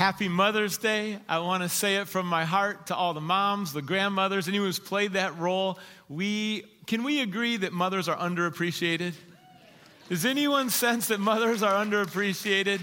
Happy Mother's Day. I want to say it from my heart to all the moms, the grandmothers, anyone who's played that role. We, can we agree that mothers are underappreciated? Does anyone sense that mothers are underappreciated?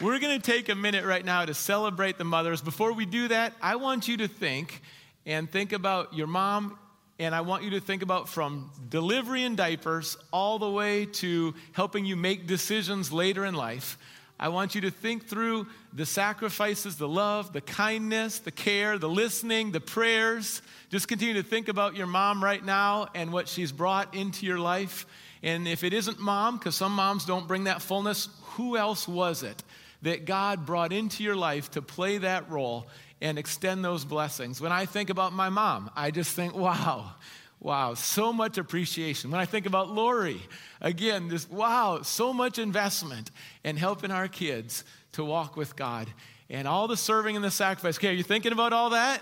We're going to take a minute right now to celebrate the mothers. Before we do that, I want you to think and think about your mom, and I want you to think about from delivery and diapers all the way to helping you make decisions later in life. I want you to think through the sacrifices, the love, the kindness, the care, the listening, the prayers. Just continue to think about your mom right now and what she's brought into your life. And if it isn't mom, because some moms don't bring that fullness, who else was it that God brought into your life to play that role and extend those blessings? When I think about my mom, I just think, wow, Wow, so much appreciation. When I think about Lori, again, this wow, so much investment in helping our kids to walk with God and all the serving and the sacrifice. Okay, are you thinking about all that?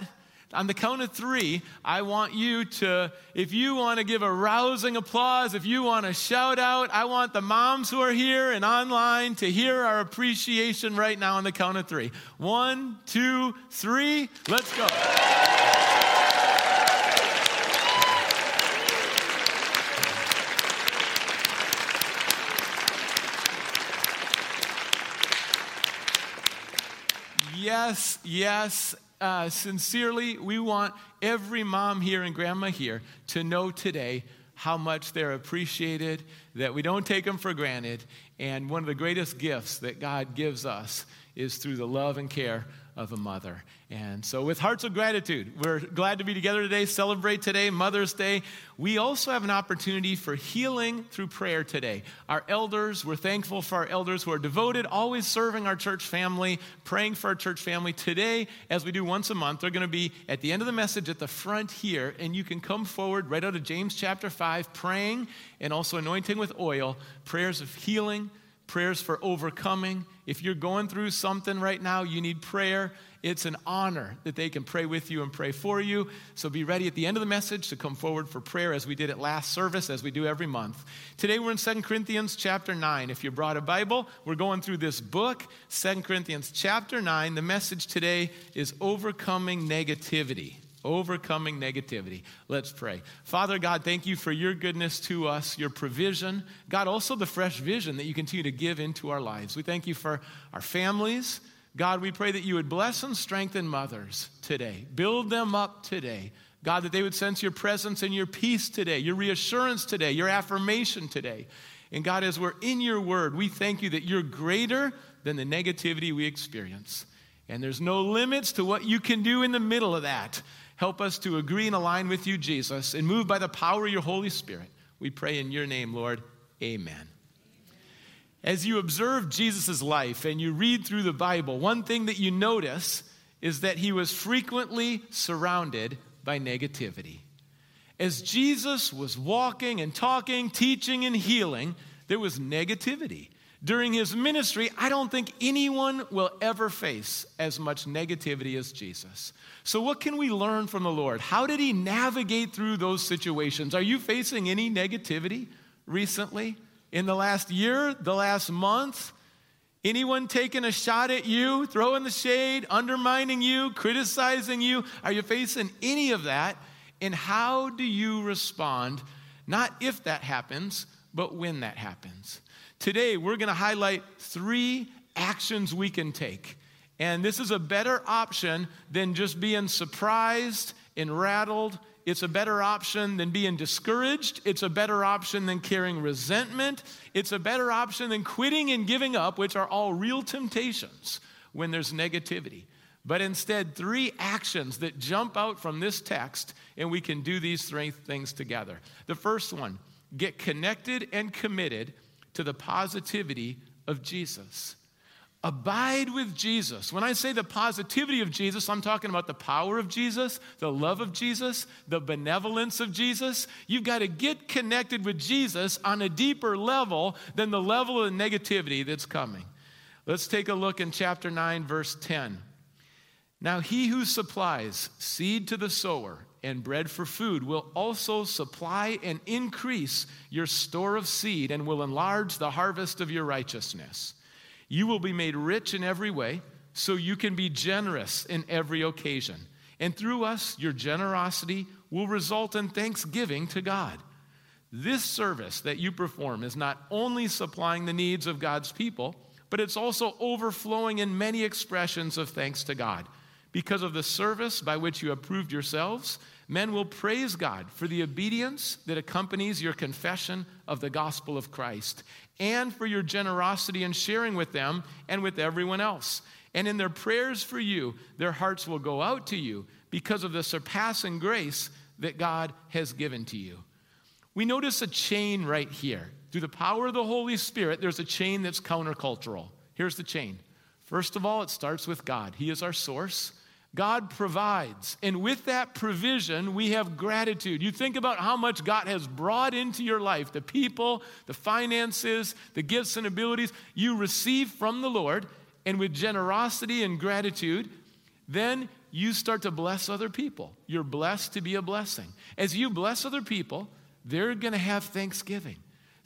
On the count of three, I want you to, if you want to give a rousing applause, if you want to shout out, I want the moms who are here and online to hear our appreciation right now on the count of three. One, two, three, let's go. Yes, yes, uh, sincerely, we want every mom here and grandma here to know today how much they're appreciated, that we don't take them for granted. And one of the greatest gifts that God gives us is through the love and care of a mother. And so, with hearts of gratitude, we're glad to be together today, celebrate today, Mother's Day. We also have an opportunity for healing through prayer today. Our elders, we're thankful for our elders who are devoted, always serving our church family, praying for our church family. Today, as we do once a month, they're going to be at the end of the message at the front here, and you can come forward right out of James chapter 5, praying and also anointing with oil, prayers of healing, prayers for overcoming. If you're going through something right now, you need prayer it's an honor that they can pray with you and pray for you. So be ready at the end of the message to come forward for prayer as we did at last service, as we do every month. Today we're in 2 Corinthians chapter 9. If you brought a Bible, we're going through this book, 2 Corinthians chapter 9. The message today is overcoming negativity overcoming negativity. Let's pray. Father God, thank you for your goodness to us, your provision. God, also the fresh vision that you continue to give into our lives. We thank you for our families. God, we pray that you would bless and strengthen mothers today. Build them up today. God, that they would sense your presence and your peace today, your reassurance today, your affirmation today. And God, as we're in your word, we thank you that you're greater than the negativity we experience. And there's no limits to what you can do in the middle of that. Help us to agree and align with you, Jesus, and move by the power of your Holy Spirit. We pray in your name, Lord. Amen. As you observe Jesus' life and you read through the Bible, one thing that you notice is that he was frequently surrounded by negativity. As Jesus was walking and talking, teaching and healing, there was negativity. During his ministry, I don't think anyone will ever face as much negativity as Jesus. So, what can we learn from the Lord? How did he navigate through those situations? Are you facing any negativity recently? in the last year, the last month? Anyone taking a shot at you, throwing the shade, undermining you, criticizing you? Are you facing any of that? And how do you respond? Not if that happens, but when that happens. Today, we're going to highlight three actions we can take. And this is a better option than just being surprised and rattled it's a better option than being discouraged. It's a better option than carrying resentment. It's a better option than quitting and giving up, which are all real temptations when there's negativity. But instead, three actions that jump out from this text, and we can do these three things together. The first one get connected and committed to the positivity of Jesus. Abide with Jesus. When I say the positivity of Jesus, I'm talking about the power of Jesus, the love of Jesus, the benevolence of Jesus. You've got to get connected with Jesus on a deeper level than the level of negativity that's coming. Let's take a look in chapter 9, verse 10. Now, he who supplies seed to the sower and bread for food will also supply and increase your store of seed and will enlarge the harvest of your righteousness. You will be made rich in every way so you can be generous in every occasion. And through us, your generosity will result in thanksgiving to God. This service that you perform is not only supplying the needs of God's people, but it's also overflowing in many expressions of thanks to God. Because of the service by which you have proved yourselves, men will praise God for the obedience that accompanies your confession of the gospel of Christ and for your generosity in sharing with them and with everyone else. And in their prayers for you, their hearts will go out to you because of the surpassing grace that God has given to you. We notice a chain right here. Through the power of the Holy Spirit, there's a chain that's countercultural. Here's the chain. First of all, it starts with God. He is our source. God provides. And with that provision, we have gratitude. You think about how much God has brought into your life the people, the finances, the gifts and abilities you receive from the Lord. And with generosity and gratitude, then you start to bless other people. You're blessed to be a blessing. As you bless other people, they're going to have thanksgiving.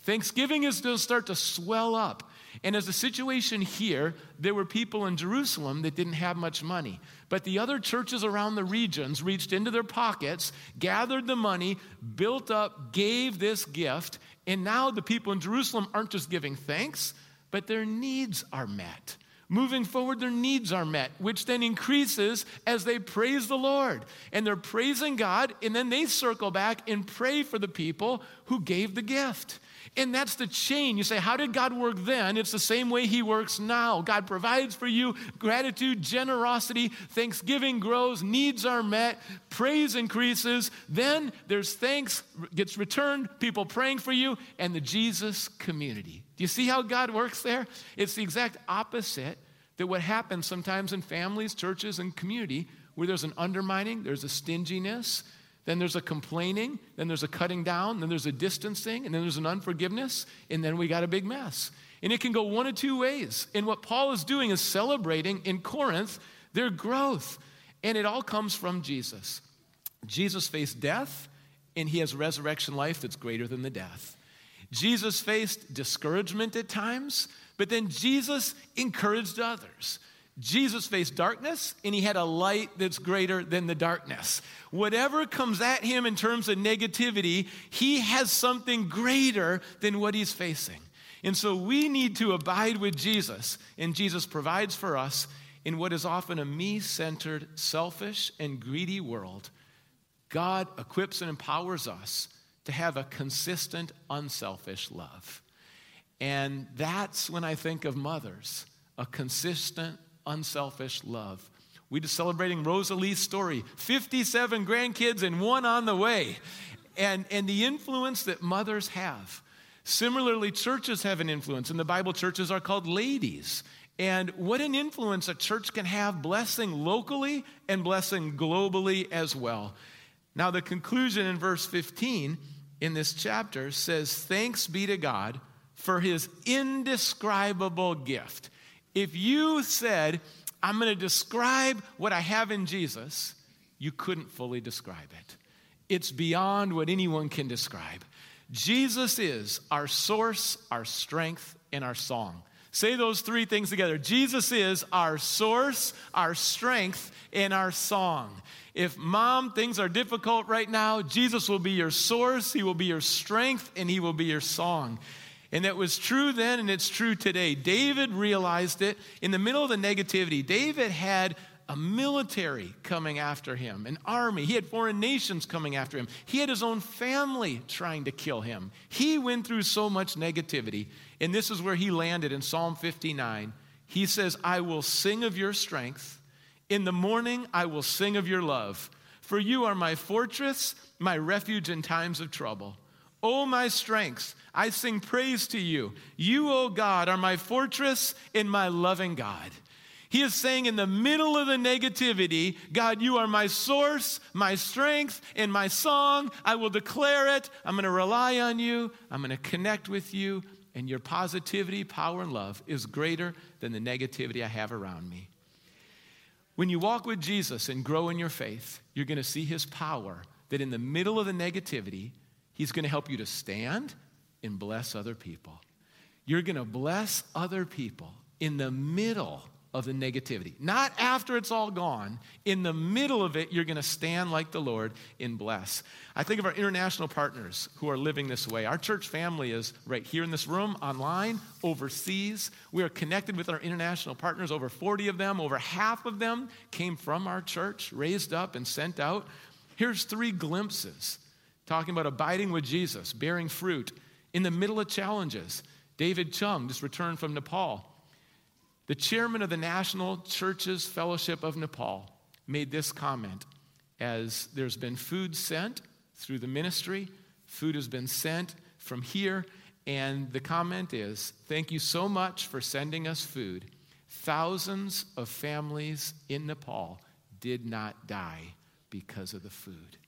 Thanksgiving is going to start to swell up. And as a situation here, there were people in Jerusalem that didn't have much money. But the other churches around the regions reached into their pockets, gathered the money, built up, gave this gift. And now the people in Jerusalem aren't just giving thanks, but their needs are met. Moving forward, their needs are met, which then increases as they praise the Lord. And they're praising God, and then they circle back and pray for the people who gave the gift. And that's the chain. You say, How did God work then? It's the same way He works now. God provides for you gratitude, generosity, thanksgiving grows, needs are met, praise increases. Then there's thanks gets returned, people praying for you, and the Jesus community. Do you see how God works there? It's the exact opposite that what happens sometimes in families, churches, and community where there's an undermining, there's a stinginess, then there's a complaining, then there's a cutting down, then there's a distancing, and then there's an unforgiveness, and then we got a big mess. And it can go one of two ways. And what Paul is doing is celebrating in Corinth their growth. And it all comes from Jesus. Jesus faced death, and he has resurrection life that's greater than the death. Jesus faced discouragement at times, but then Jesus encouraged others. Jesus faced darkness and he had a light that's greater than the darkness. Whatever comes at him in terms of negativity, he has something greater than what he's facing. And so we need to abide with Jesus, and Jesus provides for us in what is often a me centered, selfish, and greedy world. God equips and empowers us to have a consistent, unselfish love. And that's when I think of mothers, a consistent, unselfish love. We're just celebrating Rosalie's story 57 grandkids and one on the way. And, and the influence that mothers have. Similarly, churches have an influence. In the Bible, churches are called ladies. And what an influence a church can have, blessing locally and blessing globally as well. Now, the conclusion in verse 15 in this chapter says, Thanks be to God for his indescribable gift. If you said, I'm going to describe what I have in Jesus, you couldn't fully describe it. It's beyond what anyone can describe. Jesus is our source, our strength, and our song. Say those three things together. Jesus is our source, our strength, and our song. If mom, things are difficult right now, Jesus will be your source, He will be your strength, and He will be your song. And it was true then and it's true today. David realized it in the middle of the negativity. David had a military coming after him, an army. He had foreign nations coming after him. He had his own family trying to kill him. He went through so much negativity. And this is where he landed in Psalm 59. He says, I will sing of your strength. In the morning, I will sing of your love. For you are my fortress, my refuge in times of trouble. O my strength, I sing praise to you. You, O God, are my fortress and my loving God. He is saying in the middle of the negativity, God, you are my source, my strength, and my song. I will declare it. I'm going to rely on you. I'm going to connect with you. And your positivity, power, and love is greater than the negativity I have around me. When you walk with Jesus and grow in your faith, you're going to see his power that in the middle of the negativity, he's going to help you to stand and bless other people. You're going to bless other people in the middle of the negativity. Not after it's all gone. In the middle of it, you're going to stand like the Lord in bless. I think of our international partners who are living this way. Our church family is right here in this room, online, overseas. We are connected with our international partners, over 40 of them. Over half of them came from our church, raised up and sent out. Here's three glimpses talking about abiding with Jesus, bearing fruit in the middle of challenges. David Chung just returned from Nepal the chairman of the National Churches Fellowship of Nepal made this comment as there's been food sent through the ministry, food has been sent from here, and the comment is Thank you so much for sending us food. Thousands of families in Nepal did not die because of the food.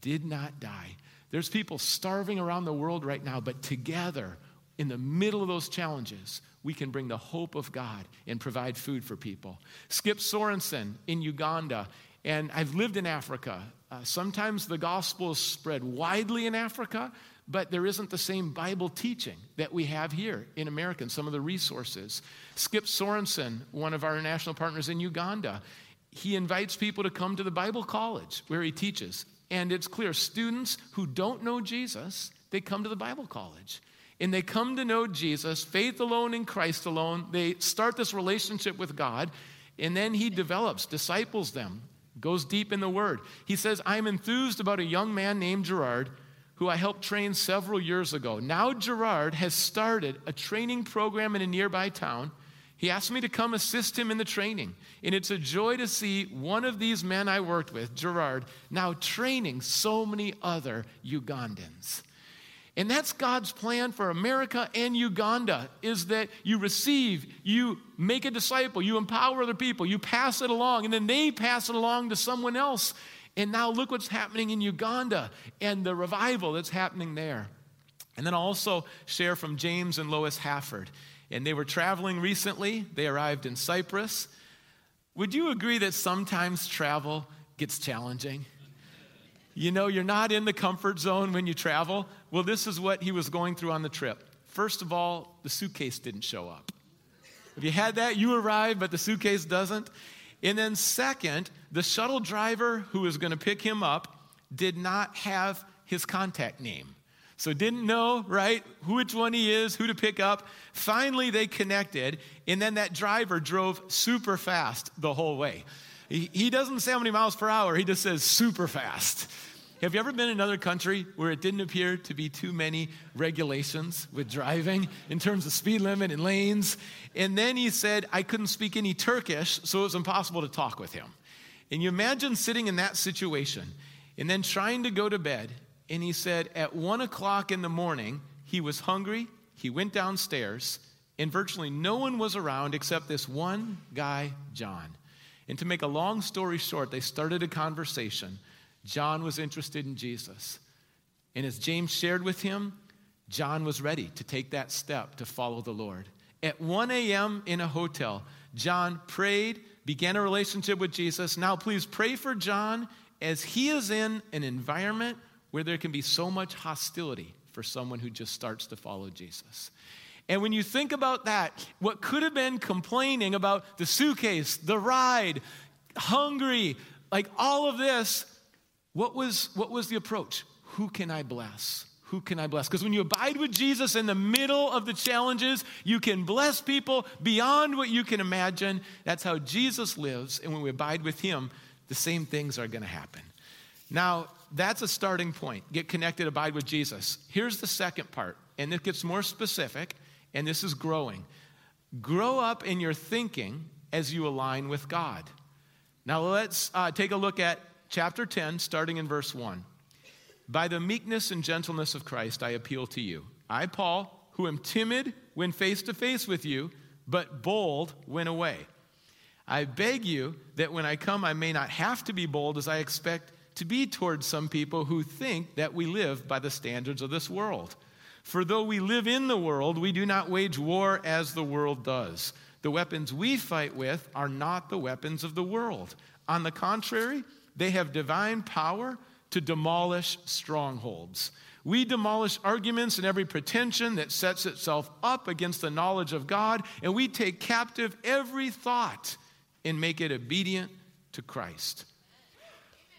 Did not die. There's people starving around the world right now, but together, in the middle of those challenges, we can bring the hope of God and provide food for people. Skip Sorensen in Uganda, and I've lived in Africa. Uh, sometimes the gospel is spread widely in Africa, but there isn't the same Bible teaching that we have here in America and some of the resources. Skip Sorensen, one of our international partners in Uganda, he invites people to come to the Bible college where he teaches. And it's clear students who don't know Jesus, they come to the Bible college and they come to know Jesus, faith alone in Christ alone. They start this relationship with God, and then he develops, disciples them, goes deep in the word. He says, I'm enthused about a young man named Gerard who I helped train several years ago. Now, Gerard has started a training program in a nearby town. He asked me to come assist him in the training. And it's a joy to see one of these men I worked with, Gerard, now training so many other Ugandans. And that's God's plan for America and Uganda is that you receive, you make a disciple, you empower other people, you pass it along, and then they pass it along to someone else. And now look what's happening in Uganda and the revival that's happening there. And then I'll also share from James and Lois Hafford. And they were traveling recently, they arrived in Cyprus. Would you agree that sometimes travel gets challenging? You know, you're not in the comfort zone when you travel. Well, this is what he was going through on the trip. First of all, the suitcase didn't show up. If you had that, you arrived, but the suitcase doesn't. And then, second, the shuttle driver who was going to pick him up did not have his contact name. So, didn't know, right, which one he is, who to pick up. Finally, they connected, and then that driver drove super fast the whole way. He, he doesn't say how many miles per hour, he just says super fast. Have you ever been in another country where it didn't appear to be too many regulations with driving in terms of speed limit and lanes? And then he said, I couldn't speak any Turkish, so it was impossible to talk with him. And you imagine sitting in that situation and then trying to go to bed. And he said, at one o'clock in the morning, he was hungry. He went downstairs, and virtually no one was around except this one guy, John. And to make a long story short, they started a conversation John was interested in Jesus. And as James shared with him, John was ready to take that step to follow the Lord. At 1 a.m. in a hotel, John prayed, began a relationship with Jesus. Now, please pray for John as he is in an environment where there can be so much hostility for someone who just starts to follow Jesus. And when you think about that, what could have been complaining about the suitcase, the ride, hungry, like all of this, what was, what was the approach? Who can I bless? Who can I bless? Because when you abide with Jesus in the middle of the challenges, you can bless people beyond what you can imagine. That's how Jesus lives. And when we abide with Him, the same things are going to happen. Now, that's a starting point. Get connected, abide with Jesus. Here's the second part, and it gets more specific, and this is growing. Grow up in your thinking as you align with God. Now, let's uh, take a look at chapter 10, starting in verse 1. By the meekness and gentleness of Christ, I appeal to you. I, Paul, who am timid when face to face with you, but bold when away. I beg you that when I come, I may not have to be bold as I expect to be towards some people who think that we live by the standards of this world. For though we live in the world, we do not wage war as the world does. The weapons we fight with are not the weapons of the world. On the contrary, they have divine power to demolish strongholds. We demolish arguments and every pretension that sets itself up against the knowledge of God, and we take captive every thought and make it obedient to Christ.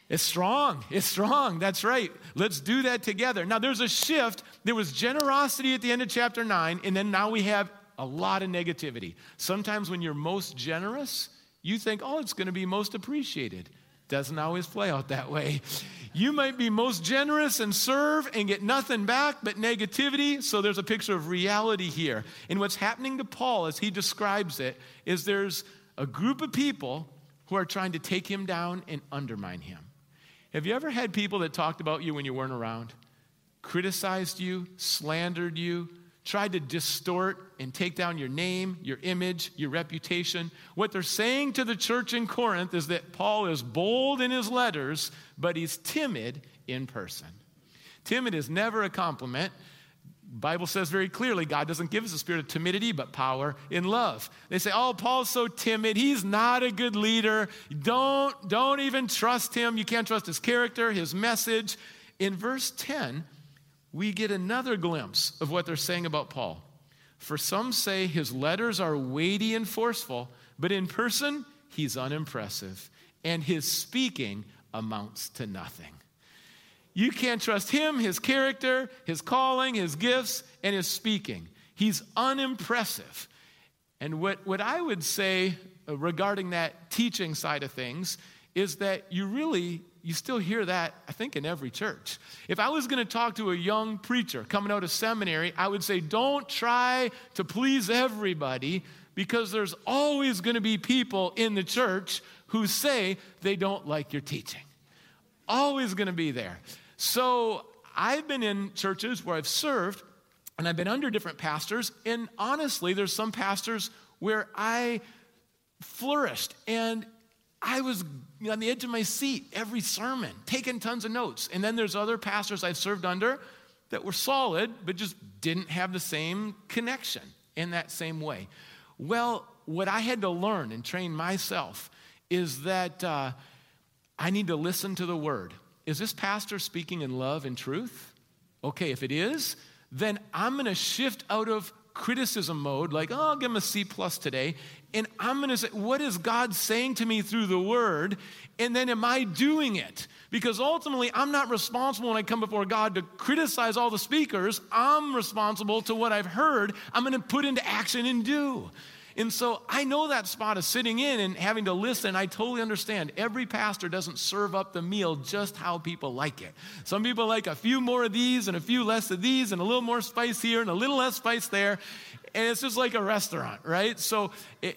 It's strong. It's strong. That's right. Let's do that together. Now, there's a shift. There was generosity at the end of chapter 9, and then now we have a lot of negativity. Sometimes when you're most generous, you think, oh, it's going to be most appreciated. Doesn't always play out that way. You might be most generous and serve and get nothing back but negativity. So there's a picture of reality here. And what's happening to Paul as he describes it is there's a group of people who are trying to take him down and undermine him. Have you ever had people that talked about you when you weren't around? Criticized you, slandered you, tried to distort and take down your name, your image, your reputation. What they're saying to the church in Corinth is that Paul is bold in his letters, but he's timid in person. Timid is never a compliment. Bible says very clearly God doesn't give us a spirit of timidity, but power in love. They say, "Oh, Paul's so timid. He's not a good leader. Don't don't even trust him. You can't trust his character, his message." In verse 10, we get another glimpse of what they're saying about Paul. For some say his letters are weighty and forceful, but in person, he's unimpressive, and his speaking amounts to nothing. You can't trust him, his character, his calling, his gifts, and his speaking. He's unimpressive. And what, what I would say uh, regarding that teaching side of things is that you really you still hear that i think in every church if i was going to talk to a young preacher coming out of seminary i would say don't try to please everybody because there's always going to be people in the church who say they don't like your teaching always going to be there so I've been in churches where I've served and I've been under different pastors. And honestly, there's some pastors where I flourished and I was on the edge of my seat every sermon, taking tons of notes. And then there's other pastors I've served under that were solid, but just didn't have the same connection in that same way. Well, what I had to learn and train myself is that uh, I need to listen to the word. Is this pastor speaking in love and truth? Okay, if it is, then I'm going to shift out of criticism mode, like, oh, I'll give him a C plus today. And I'm going to say, what is God saying to me through the word? And then am I doing it? Because ultimately, I'm not responsible when I come before God to criticize all the speakers. I'm responsible to what I've heard, I'm going to put into action and do. And so I know that spot of sitting in and having to listen. I totally understand. Every pastor doesn't serve up the meal just how people like it. Some people like a few more of these and a few less of these and a little more spice here and a little less spice there. And it's just like a restaurant, right? So,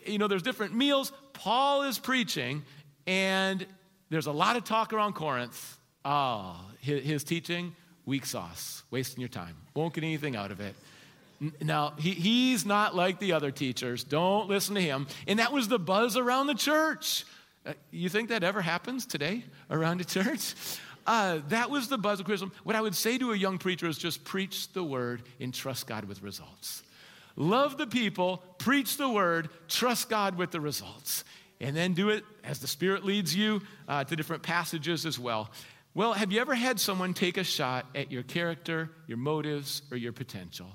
you know, there's different meals. Paul is preaching, and there's a lot of talk around Corinth. Oh, his teaching, weak sauce, wasting your time. Won't get anything out of it. Now, he, he's not like the other teachers. Don't listen to him. And that was the buzz around the church. Uh, you think that ever happens today around a church? Uh, that was the buzz of criticism. What I would say to a young preacher is just preach the word and trust God with results. Love the people, preach the word, trust God with the results. And then do it as the Spirit leads you uh, to different passages as well. Well, have you ever had someone take a shot at your character, your motives, or your potential?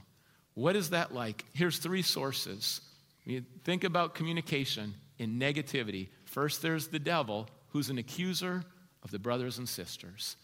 What is that like? Here's three sources. You think about communication in negativity. First, there's the devil, who's an accuser of the brothers and sisters.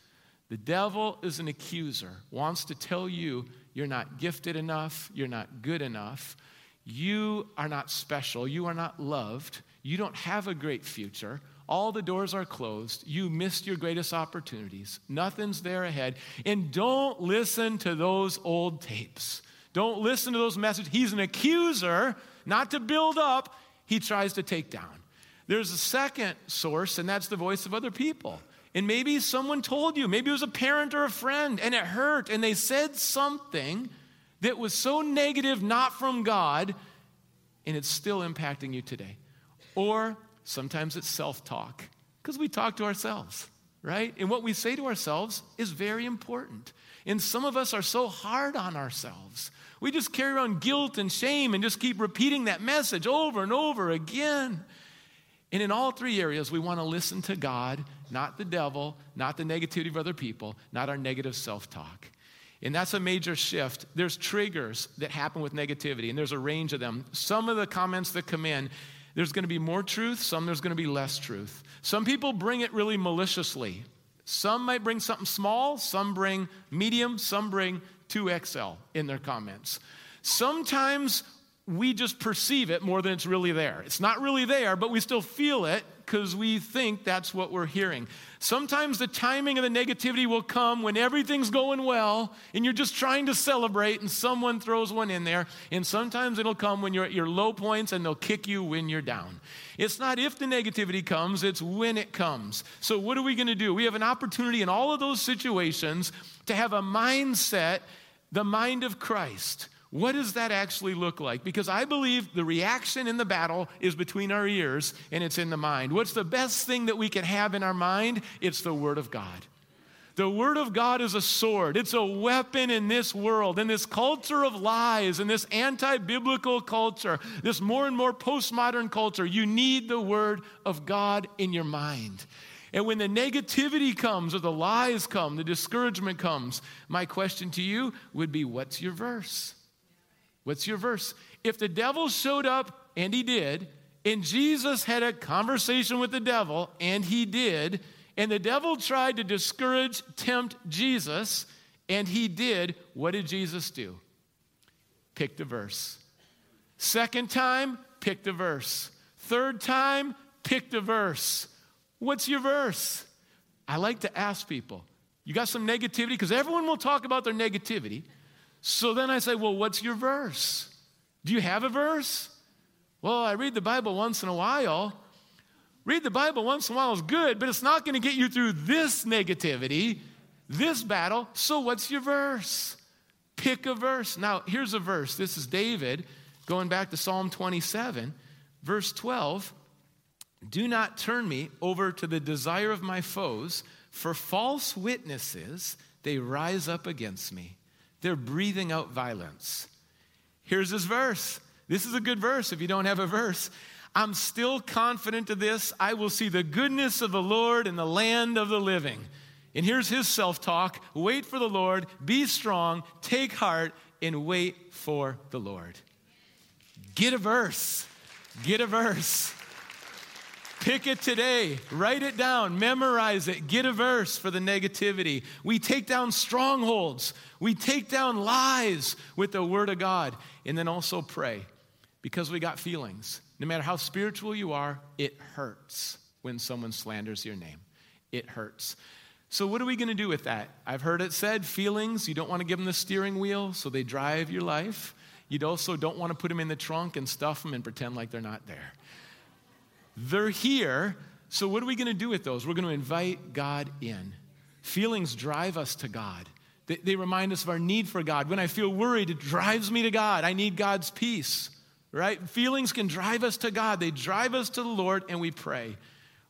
The devil is an accuser, wants to tell you you're not gifted enough, you're not good enough, you are not special, you are not loved, you don't have a great future. All the doors are closed. You missed your greatest opportunities. Nothing's there ahead. And don't listen to those old tapes. Don't listen to those messages. He's an accuser, not to build up, he tries to take down. There's a second source, and that's the voice of other people. And maybe someone told you, maybe it was a parent or a friend, and it hurt, and they said something that was so negative, not from God, and it's still impacting you today. Or sometimes it's self talk, because we talk to ourselves, right? And what we say to ourselves is very important. And some of us are so hard on ourselves. We just carry around guilt and shame and just keep repeating that message over and over again. And in all three areas, we want to listen to God, not the devil, not the negativity of other people, not our negative self talk. And that's a major shift. There's triggers that happen with negativity, and there's a range of them. Some of the comments that come in, there's going to be more truth, some there's going to be less truth. Some people bring it really maliciously. Some might bring something small, some bring medium, some bring 2XL in their comments. Sometimes we just perceive it more than it's really there. It's not really there, but we still feel it because we think that's what we're hearing. Sometimes the timing of the negativity will come when everything's going well and you're just trying to celebrate and someone throws one in there. And sometimes it'll come when you're at your low points and they'll kick you when you're down. It's not if the negativity comes, it's when it comes. So, what are we going to do? We have an opportunity in all of those situations to have a mindset, the mind of Christ what does that actually look like? Because I believe the reaction in the battle is between our ears and it's in the mind. What's the best thing that we can have in our mind? It's the Word of God. The Word of God is a sword. It's a weapon in this world, in this culture of lies, in this anti biblical culture, this more and more postmodern culture. You need the Word of God in your mind. And when the negativity comes, or the lies come, the discouragement comes, my question to you would be what's your verse? What's your verse? If the devil showed up, and he did, and Jesus had a conversation with the devil, and he did, and the devil tried to discourage, tempt Jesus, and he did, what did Jesus do? Pick the verse. Second time, pick the verse. Third time, pick the verse. What's your verse? I like to ask people. You got some negativity? Because everyone will talk about their negativity. So then I say, Well, what's your verse? Do you have a verse? Well, I read the Bible once in a while. Read the Bible once in a while is good, but it's not going to get you through this negativity, this battle. So, what's your verse? Pick a verse. Now, here's a verse. This is David going back to Psalm 27, verse 12. Do not turn me over to the desire of my foes, for false witnesses, they rise up against me. They're breathing out violence. Here's his verse. This is a good verse if you don't have a verse. I'm still confident of this. I will see the goodness of the Lord in the land of the living. And here's his self talk wait for the Lord, be strong, take heart, and wait for the Lord. Get a verse. Get a verse. Pick it today, write it down, memorize it, get a verse for the negativity. We take down strongholds, we take down lies with the Word of God, and then also pray because we got feelings. No matter how spiritual you are, it hurts when someone slanders your name. It hurts. So, what are we going to do with that? I've heard it said feelings, you don't want to give them the steering wheel so they drive your life. You also don't want to put them in the trunk and stuff them and pretend like they're not there. They're here. So, what are we going to do with those? We're going to invite God in. Feelings drive us to God. They, they, remind us of our need for God. When I feel worried, it drives me to God. I need God's peace, right? Feelings can drive us to God. They drive us to the Lord, and we pray.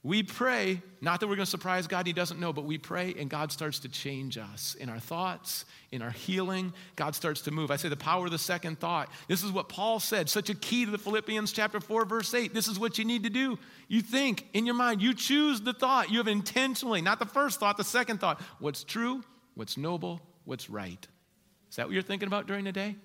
We pray, not that we're going to surprise God, He doesn't know, but we pray and God starts to change us in our thoughts, in our healing. God starts to move. I say the power of the second thought. This is what Paul said, such a key to the Philippians chapter 4, verse 8. This is what you need to do. You think in your mind, you choose the thought. You have intentionally, not the first thought, the second thought. What's true, what's noble, what's right. Is that what you're thinking about during the day?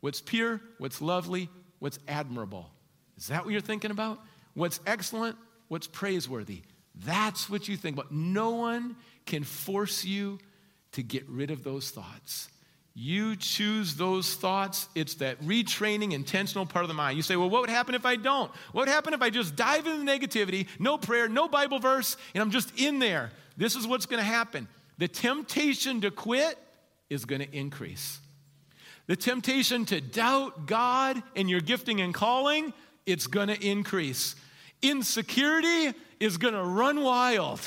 What's pure, what's lovely, what's admirable. Is that what you're thinking about? What's excellent, what's praiseworthy. That's what you think. But no one can force you to get rid of those thoughts. You choose those thoughts. It's that retraining, intentional part of the mind. You say, well, what would happen if I don't? What would happen if I just dive into negativity, no prayer, no Bible verse, and I'm just in there? This is what's going to happen. The temptation to quit is going to increase. The temptation to doubt God and your gifting and calling, it's going to increase. Insecurity is going to run wild.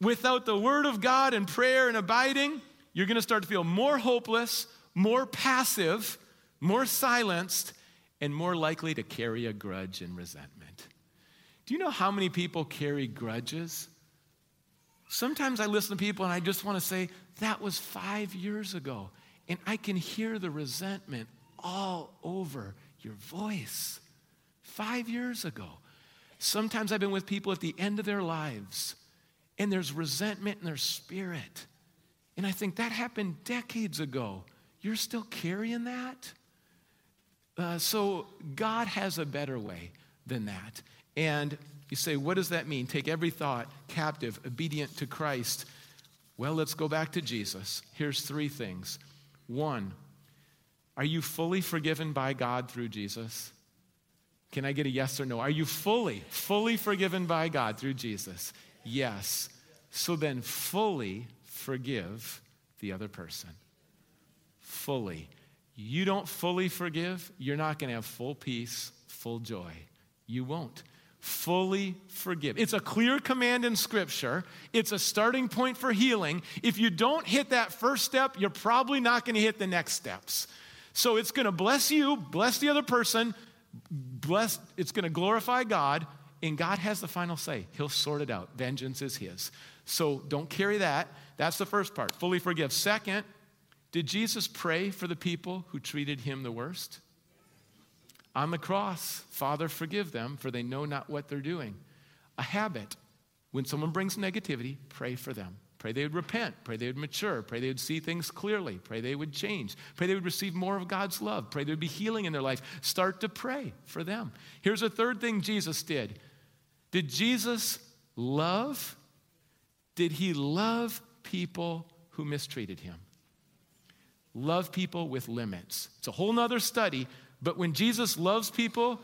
Without the word of God and prayer and abiding, you're going to start to feel more hopeless, more passive, more silenced, and more likely to carry a grudge and resentment. Do you know how many people carry grudges? Sometimes I listen to people and I just want to say, that was five years ago. And I can hear the resentment all over your voice. Five years ago. Sometimes I've been with people at the end of their lives, and there's resentment in their spirit. And I think that happened decades ago. You're still carrying that? Uh, so God has a better way than that. And you say, what does that mean? Take every thought captive, obedient to Christ. Well, let's go back to Jesus. Here's three things. One, are you fully forgiven by God through Jesus? Can I get a yes or no? Are you fully, fully forgiven by God through Jesus? Yes. So then, fully forgive the other person. Fully. You don't fully forgive, you're not going to have full peace, full joy. You won't fully forgive. It's a clear command in Scripture. It's a starting point for healing. If you don't hit that first step, you're probably not going to hit the next steps. So it's going to bless you, bless the other person, bless, it's going to glorify God, and God has the final say. He'll sort it out. Vengeance is His. So don't carry that. That's the first part. Fully forgive. Second, did Jesus pray for the people who treated him the worst? on the cross, Father, forgive them, for they know not what they're doing. A habit. When someone brings negativity, pray for them. Pray they would repent. Pray they would mature. Pray they would see things clearly. Pray they would change. Pray they would receive more of God's love. Pray there would be healing in their life. Start to pray for them. Here's a third thing Jesus did Did Jesus love? Did he love people who mistreated him? Love people with limits. It's a whole nother study, but when Jesus loves people,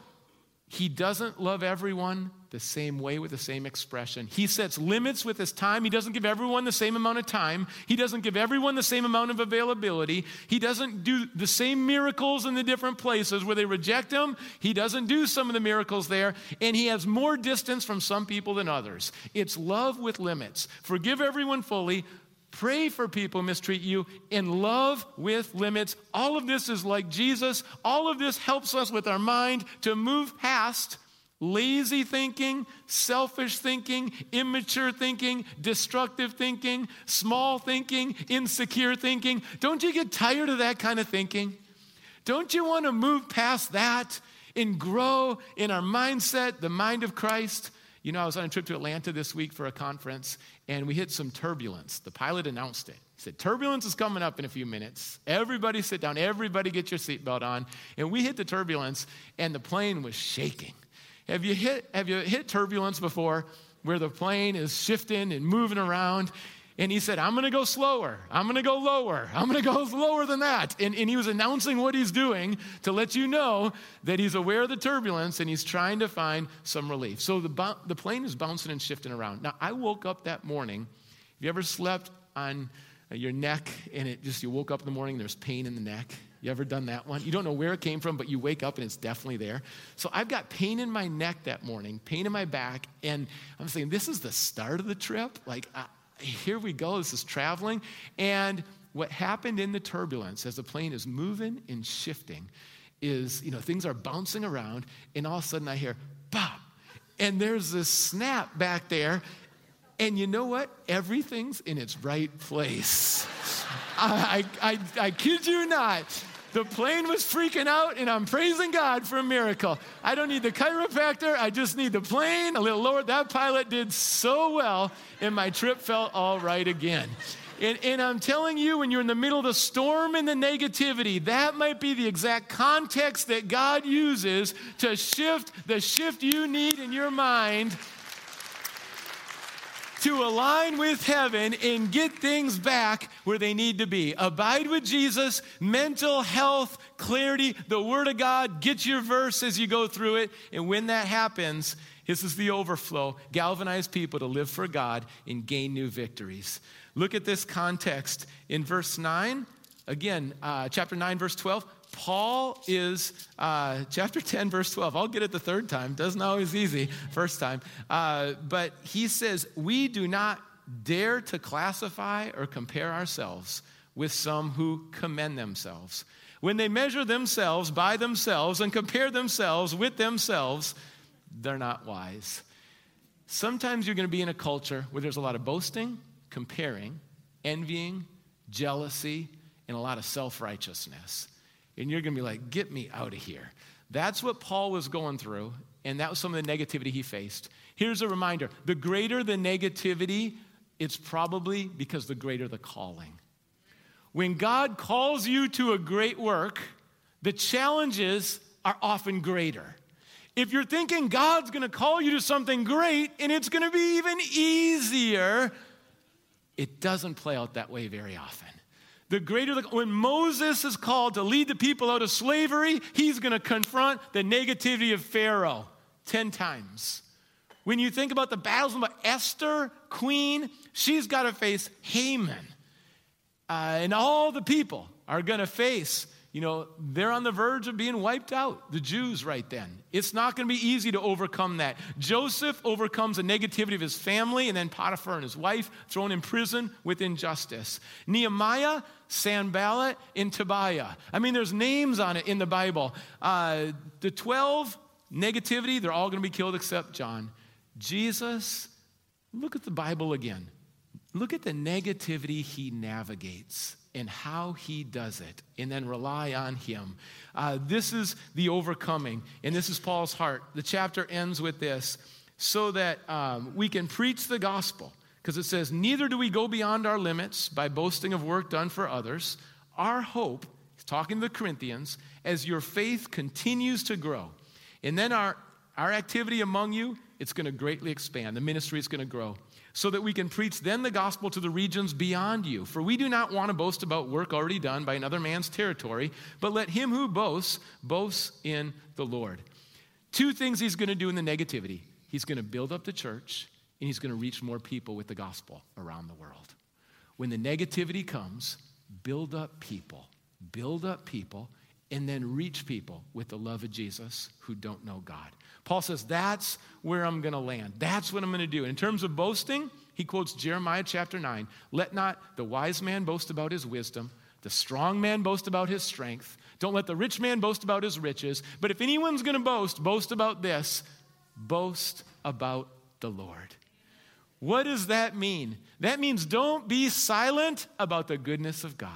he doesn't love everyone the same way with the same expression. He sets limits with his time. He doesn't give everyone the same amount of time. He doesn't give everyone the same amount of availability. He doesn't do the same miracles in the different places where they reject him. He doesn't do some of the miracles there. And he has more distance from some people than others. It's love with limits. Forgive everyone fully, Pray for people mistreat you in love with limits. All of this is like Jesus. All of this helps us with our mind to move past lazy thinking, selfish thinking, immature thinking, destructive thinking, small thinking, insecure thinking. Don't you get tired of that kind of thinking? Don't you want to move past that and grow in our mindset, the mind of Christ? You know, I was on a trip to Atlanta this week for a conference, and we hit some turbulence. The pilot announced it. He said, Turbulence is coming up in a few minutes. Everybody sit down. Everybody get your seatbelt on. And we hit the turbulence, and the plane was shaking. Have you hit, have you hit turbulence before where the plane is shifting and moving around? And he said, I'm going to go slower. I'm going to go lower. I'm going to go lower than that. And, and he was announcing what he's doing to let you know that he's aware of the turbulence and he's trying to find some relief. So the, the plane is bouncing and shifting around. Now, I woke up that morning. Have you ever slept on uh, your neck and it just, you woke up in the morning, there's pain in the neck? You ever done that one? You don't know where it came from, but you wake up and it's definitely there. So I've got pain in my neck that morning, pain in my back, and I'm saying, this is the start of the trip? Like, here we go, this is traveling. And what happened in the turbulence as the plane is moving and shifting is, you know, things are bouncing around, and all of a sudden I hear, pop, and there's this snap back there. And you know what? Everything's in its right place. I, I, I, I kid you not. The plane was freaking out, and I'm praising God for a miracle. I don't need the chiropractor, I just need the plane a little lower. That pilot did so well, and my trip felt all right again. And, and, I'm telling you, when you're in the middle of the storm and the negativity, that might be the exact context that God uses to shift the shift you need in your mind to align with heaven and get things back where they need to be. Abide with Jesus, mental health, clarity, the Word of God. Get your verse as you go through it. And when that happens, this is the overflow. Galvanize people to live for God and gain new victories. Look at this context in verse 9. Again, uh, chapter 9, verse 12. Paul is, uh, chapter 10, verse 12. I'll get it the third time. Doesn't always easy, first time. Uh, but he says, We do not dare to classify or compare ourselves with some who commend themselves. When they measure themselves by themselves and compare themselves with themselves, they're not wise. Sometimes you're going to be in a culture where there's a lot of boasting, comparing, envying, jealousy, and a lot of self righteousness and you're going to be like, get me out of here. That's what Paul was going through. and that was some of the negativity he faced. Here's a reminder the greater the negativity, it's probably because the greater the calling. When God calls you to a great work, the challenges are often greater. If you're thinking God's gonna call you to something great and it's gonna be even easier, it doesn't play out that way very often. The greater the, when Moses is called to lead the people out of slavery, he's going to confront the negativity of Pharaoh 10 times. When you think about the battles of Esther, queen, she's got to face Haman. Uh, and all the people are going to face you know, they're on the verge of being wiped out, the Jews right then. It's not going to be easy to overcome that. Joseph overcomes the negativity of his family, and then Potiphar and his wife thrown in prison with injustice. Nehemiah, Sanballat, and Tobiah. I mean, there's names on it in the Bible. Uh, the 12, negativity, they're all going to be killed except John. Jesus, look at the Bible again. Look at the negativity he navigates and how he does it, and then rely on him. Uh, this is the overcoming, and this is Paul's heart. The chapter ends with this so that um, we can preach the gospel, because it says, Neither do we go beyond our limits by boasting of work done for others. Our hope, talking to the Corinthians, as your faith continues to grow, and then our, our activity among you, it's going to greatly expand. The ministry is going to grow so that we can preach then the gospel to the regions beyond you. For we do not want to boast about work already done by another man's territory, but let him who boasts boast in the Lord. Two things he's going to do in the negativity he's going to build up the church, and he's going to reach more people with the gospel around the world. When the negativity comes, build up people, build up people, and then reach people with the love of Jesus who don't know God. Paul says, That's where I'm going to land. That's what I'm going to do. In terms of boasting, he quotes Jeremiah chapter 9 Let not the wise man boast about his wisdom, the strong man boast about his strength. Don't let the rich man boast about his riches. But if anyone's going to boast, boast about this boast about the Lord. What does that mean? That means don't be silent about the goodness of God.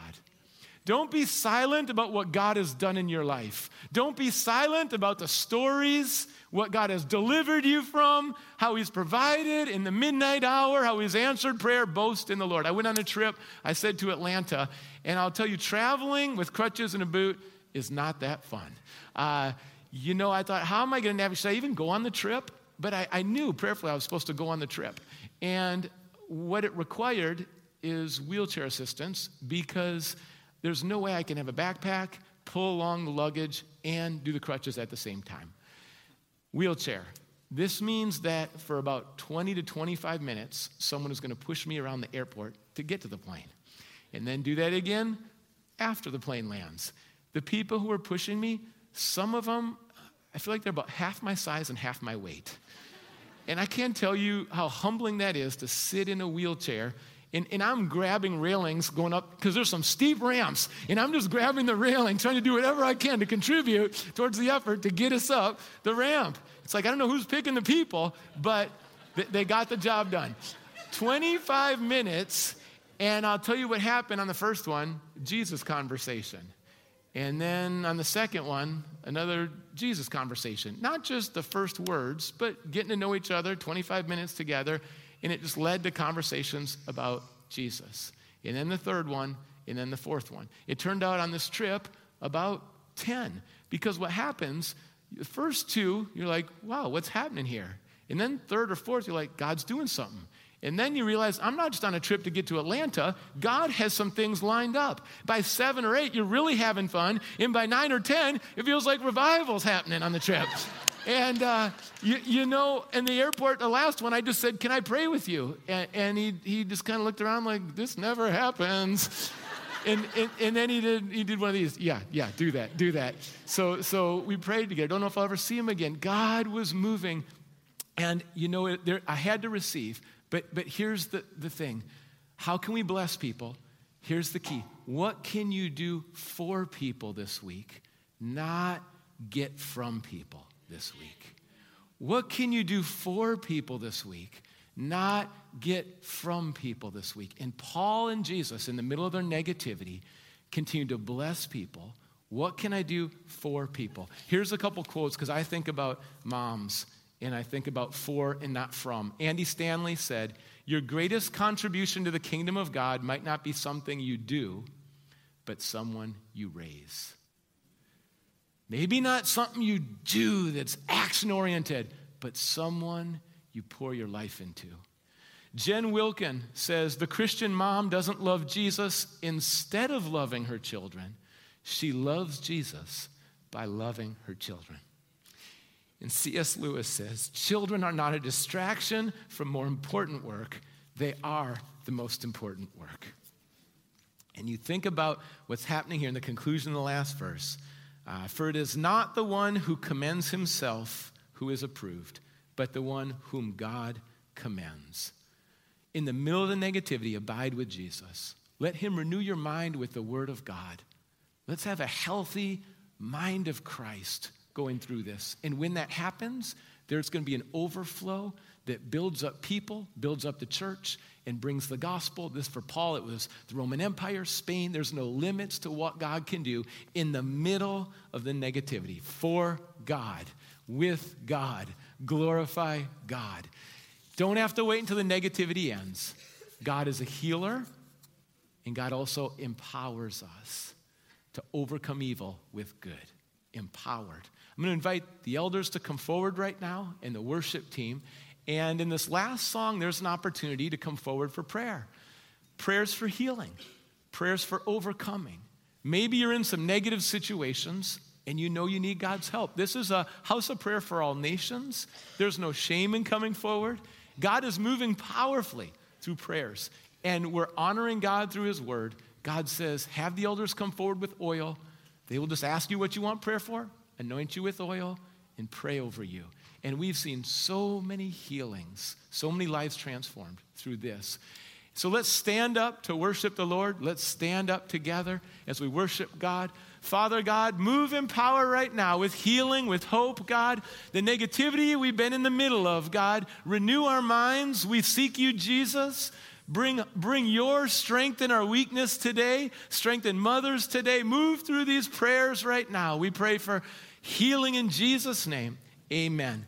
Don't be silent about what God has done in your life. Don't be silent about the stories what God has delivered you from, how He's provided in the midnight hour, how He's answered prayer, boast in the Lord. I went on a trip, I said to Atlanta, and I'll tell you, traveling with crutches and a boot is not that fun. Uh, you know, I thought, how am I going to navigate? Should I even go on the trip? But I, I knew prayerfully I was supposed to go on the trip. And what it required is wheelchair assistance because there's no way I can have a backpack, pull along the luggage, and do the crutches at the same time wheelchair. This means that for about 20 to 25 minutes, someone is going to push me around the airport to get to the plane. And then do that again after the plane lands. The people who are pushing me, some of them, I feel like they're about half my size and half my weight. And I can't tell you how humbling that is to sit in a wheelchair and, and I'm grabbing railings going up because there's some steep ramps. And I'm just grabbing the railing, trying to do whatever I can to contribute towards the effort to get us up the ramp. It's like, I don't know who's picking the people, but th- they got the job done. 25 minutes, and I'll tell you what happened on the first one Jesus conversation. And then on the second one, another Jesus conversation. Not just the first words, but getting to know each other, 25 minutes together and it just led to conversations about Jesus. And then the third one, and then the fourth one. It turned out on this trip about 10. Because what happens, the first two, you're like, wow, what's happening here? And then third or fourth, you're like, God's doing something. And then you realize, I'm not just on a trip to get to Atlanta. God has some things lined up. By seven or eight, you're really having fun. And by nine or 10, it feels like revival's happening on the trip. And, uh, you, you, know, in the airport, the last one, I just said, Can I pray with you? And, and he, he just kind of looked around like, This never happens. and, and, and, then he did, he did one of these. Yeah, yeah, do that, do that. So, so we prayed together. Don't know if I'll ever see him again. God was moving. And, you know, there, I had to receive. But, but here's the, the thing how can we bless people? Here's the key. What can you do for people this week? Not get from people this week? What can you do for people this week? Not get from people this week. And Paul and Jesus, in the middle of their negativity, continue to bless people What can I do for people? Here's a couple quotes because I think about moms and I think about for and not from. Andy Stanley said, Your greatest contribution to the kingdom of God might not be something you do, but someone you raise. Maybe not something you do that's action oriented, but someone you pour your life into. Jen Wilkin says the Christian mom doesn't love Jesus instead of loving her children. She loves Jesus by loving her children. And C.S. Lewis says children are not a distraction from more important work, they are the most important work. And you think about what's happening here in the conclusion of the last verse. Uh, For it is not the one who commends himself who is approved, but the one whom God commends. In the middle of the negativity, abide with Jesus. Let him renew your mind with the word of God. Let's have a healthy mind of Christ going through this. And when that happens, there's going to be an overflow that builds up people, builds up the church, and brings the gospel. This for Paul, it was the Roman Empire, Spain. There's no limits to what God can do in the middle of the negativity. For God, with God, glorify God. Don't have to wait until the negativity ends. God is a healer, and God also empowers us to overcome evil with good. Empowered. I'm going to invite the elders to come forward right now and the worship team. And in this last song, there's an opportunity to come forward for prayer prayers for healing, prayers for overcoming. Maybe you're in some negative situations and you know you need God's help. This is a house of prayer for all nations. There's no shame in coming forward. God is moving powerfully through prayers, and we're honoring God through His word. God says, Have the elders come forward with oil. They will just ask you what you want prayer for, anoint you with oil, and pray over you. And we've seen so many healings, so many lives transformed through this. So let's stand up to worship the Lord. Let's stand up together as we worship God. Father God, move in power right now with healing, with hope, God. The negativity we've been in the middle of, God, renew our minds. We seek you, Jesus. Bring, bring your strength in our weakness today. Strengthen mothers today. Move through these prayers right now. We pray for healing in Jesus' name. Amen.